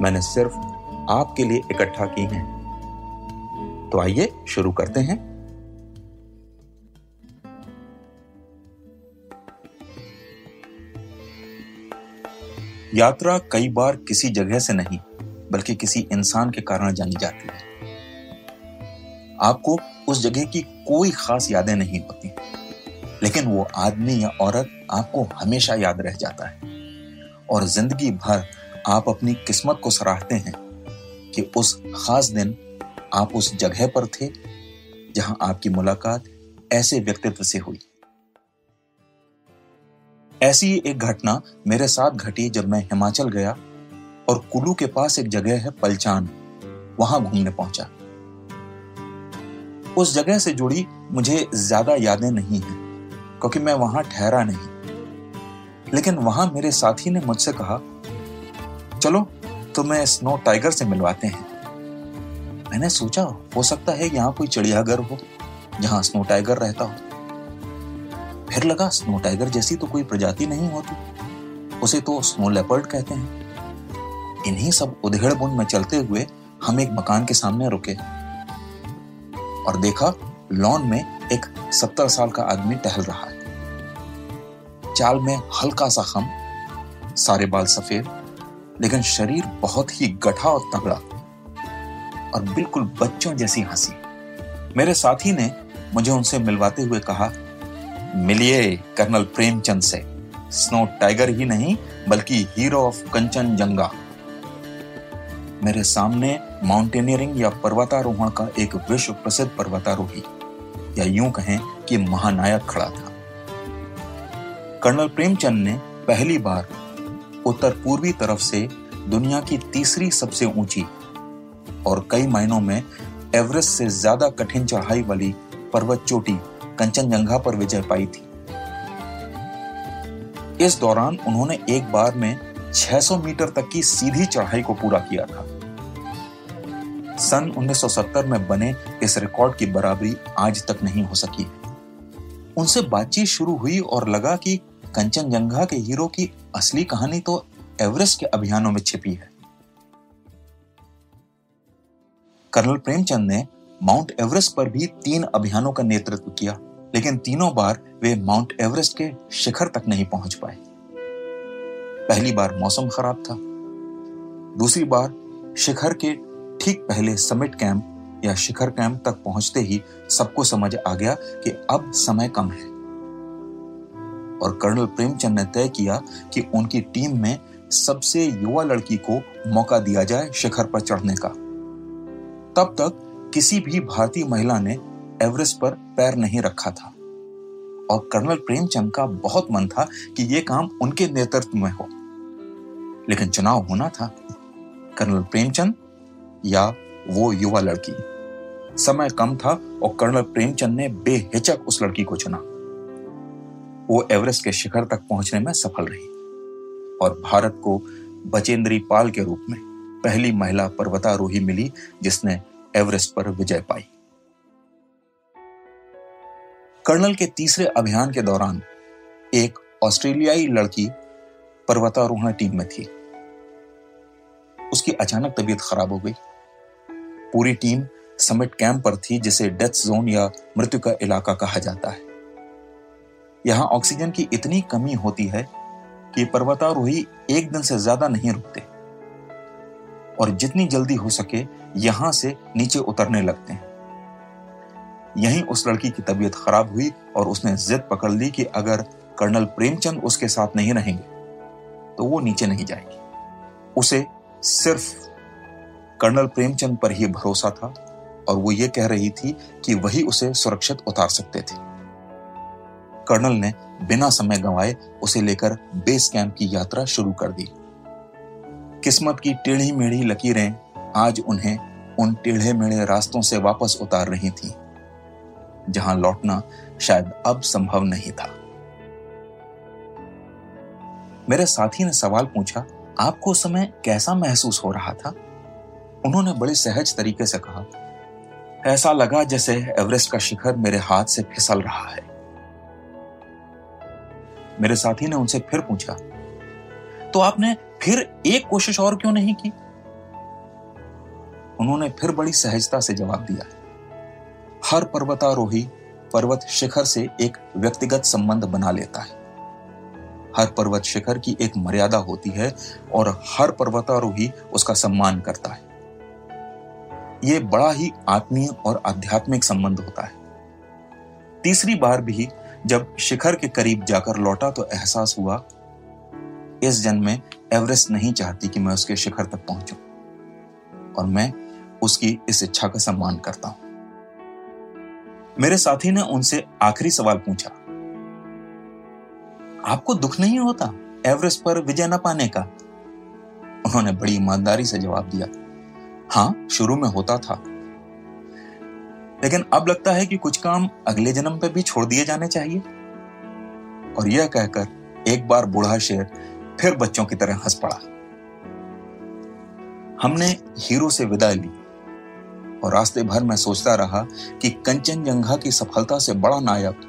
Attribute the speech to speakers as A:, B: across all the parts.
A: मैंने सिर्फ़ आपके लिए इकट्ठा की हैं। तो आइए शुरू करते हैं। यात्रा कई बार किसी जगह से नहीं, बल्कि किसी इंसान के कारण जानी जाती है। आपको उस जगह की कोई खास यादें नहीं होती, लेकिन वो आदमी या औरत आपको हमेशा याद रह जाता है। और ज़िंदगी भर आप अपनी किस्मत को सराहते हैं कि उस खास दिन आप उस जगह पर थे जहाँ आपकी मुलाकात ऐसे व्यक्तित्व से हुई। ऐसी एक घटना मेरे साथ घटी जब मैं हिमाचल गया और कुल्लू के पास एक जगह है पलचान, वहाँ घूमने पहुँचा। उस जगह से जुड़ी मुझे ज़्यादा यादें नहीं हैं, क्योंकि मैं वहाँ ठहरा नहीं। लेकिन वहाँ मेरे साथी ने मुझसे कहा चलो तुम्हें स्नो टाइगर से मिलवाते हैं। मैंने सोचा, हो सकता है यहाँ कोई चिड़ियाघर हो, जहाँ स्नो टाइगर रहता हो। फिर लगा, स्नो टाइगर जैसी तो कोई प्रजाति नहीं होती। उसे तो स्नो लेपर्ड कहते हैं। इन्हीं सब उधेड़ बुन में चलते हुए हम एक मकान के सामने रुके। और देखा, लॉन में एक सत्तर साल का आदमी टहल रहा है। चाल में हल्का सा खम, सारे बाल सफ़ेद लेकिन शरीर बहुत ही गठा और तगड़ा और बिल्कुल बच्चों जैसी हँसी। मेरे साथी ने मुझे उनसे मिलवाते हुए कहा, मिलिए कर्नल प्रेमचंद से। स्नो टाइगर ही नहीं, बल्कि हीरो ऑफ़ कंचन जंगा मेरे सामने माउंटेनियरिंग या पर्वतारोहण का एक विश्व प्रसिद्ध पर्वतारोही, या यूँ कहें कि महानायक खड़ा था। कर्नल प्रेमचंद ने पहली बार उत्तर पूर्वी तरफ़ से दुनिया की तीसरी सबसे ऊँची और कई मायनों में एवरेस्ट से ज़्यादा कठिन चढ़ाई वाली पर्वत चोटी कंचनजंगा पर विजय पाई थी। इस दौरान उन्होंने एक बार में 600 मीटर तक की सीधी चढ़ाई को पूरा किया था। सन 1970 में बने इस रिकॉर्ड की बराबरी आज तक नहीं हो सकी। उनसे बातचीत शुरू हुई और लगा कि कंचनजंगा के हीरो की असली कहानी तो एवरेस्ट के अभियानों में छिपी है। कर्नल प्रेमचंद ने माउंट एवरेस्ट पर भी तीन अभियानों का नेतृत्व किया, लेकिन तीनों बार वे माउंट एवरेस्ट के शिखर तक नहीं पहुँच पाए। पहली बार मौसम खराब था। दूसरी बार शिखर के ठीक पहले समिट कैंप या शिखर कैंप तक पहुँचते ही सबको समझ आ गया कि अब समय कम है। और कर्नल प्रेमचंद ने तय किया कि उनकी टीम में सबसे युवा लड़की को मौका दिया जाए शिखर पर चढ़ने का। तब तक किसी भी भारतीय महिला ने एवरेस्ट पर पैर नहीं रखा था। और कर्नल प्रेमचंद का बहुत मन था कि यह काम उनके नेतृत्व में हो। लेकिन चुनाव होना था। कर्नल प्रेमचंद या वो युवा लड़की। समय कम था और कर्नल प्रेमचंद ने बेहिचक उस लड़की को चुना। वो एवरेस्ट के शिखर तक पहुँचने में सफल रही और भारत को बचेंद्री पाल के रूप में पहली महिला पर्वतारोही मिली जिसने एवरेस्ट पर विजय पाई। कर्नल के तीसरे अभियान के दौरान एक ऑस्ट्रेलियाई लड़की पर्वतारोहण टीम में थी। उसकी अचानक तबीयत खराब हो गई। पूरी टीम समिट कैंप पर थी जिसे डेथ जोन या मृत्यु का इलाका कहा जाता है। यहाँ ऑक्सीजन की इतनी कमी होती है कि पर्वतारोही एक दिन से ज़्यादा नहीं रुकते। और जितनी जल्दी हो सके यहाँ से नीचे उतरने लगते हैं। यहीं उस लड़की की तबीयत खराब हुई और उसने जिद पकड़ ली कि अगर कर्नल प्रेमचंद उसके साथ नहीं रहेंगे तो वो नीचे नहीं जाएगी। उसे सिर्फ़ कर्नल प्रेमचंद पर ही भरोसा था और वो ये कह रही थी कि वही उसे सुरक्षित उतार सकते थे। कर्नल ने बिना समय गंवाए उसे लेकर बेस कैंप की यात्रा शुरू कर दी। किस्मत की टेढ़ी मेढ़ी लकीरें आज उन्हें उन टेढ़े मेढ़े रास्तों से वापस उतार रही थी, जहाँ लौटना शायद अब संभव नहीं था। मेरे साथी ने सवाल पूछा, आपको उस समय कैसा महसूस हो रहा था? उन्होंने बड़े सहज तरीके से कहा, ऐसा लगा जैसे एवरेस्ट का शिखर मेरे हाथ से फिसल रहा है। मेरे साथी ने उनसे फिर पूछा तो आपने फिर एक कोशिश और क्यों नहीं की? उन्होंने फिर बड़ी सहजता से जवाब दिया, हर पर्वतारोही पर्वत शिखर से एक व्यक्तिगत संबंध बना लेता है। हर पर्वत शिखर की एक मर्यादा होती है और हर पर्वतारोही उसका सम्मान करता है। यह बड़ा ही आत्मीय और आध्यात्मिक संबंध होता है। तीसरी बार भी जब शिखर के करीब जाकर लौटा तो एहसास हुआ, इस जन्म में एवरेस्ट नहीं चाहती कि मैं उसके शिखर तक पहुंचूं। और मैं उसकी इस इच्छा का सम्मान करता हूँ। मेरे साथी ने उनसे आखिरी सवाल पूछा, आपको दुख नहीं होता एवरेस्ट पर विजय न पाने का? उन्होंने बड़ी ईमानदारी से जवाब दिया, हाँ, शुरू में होता था। लेकिन अब लगता है कि कुछ काम अगले जन्म पे भी छोड़ दिए जाने चाहिए। और यह कहकर एक बार बूढ़ा शेर फिर बच्चों की तरह हंस पड़ा। हमने हीरो से विदा ली और रास्ते भर में सोचता रहा कि कंचनजंगा की सफलता से बड़ा नायक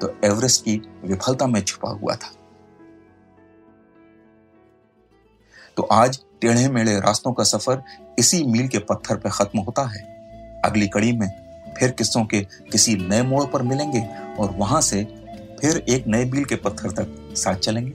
A: तो एवरेस्ट की विफलता में छुपा हुआ था। तो आज टेढ़े मेढ़े रास्तों का सफ़र इसी मील के पत्थर पर खत्म होता है। अगली कड़ी में फिर किस्सों के किसी नए मोड़ पर मिलेंगे और वहाँ से फिर एक नए बिल के पत्थर तक साथ चलेंगे।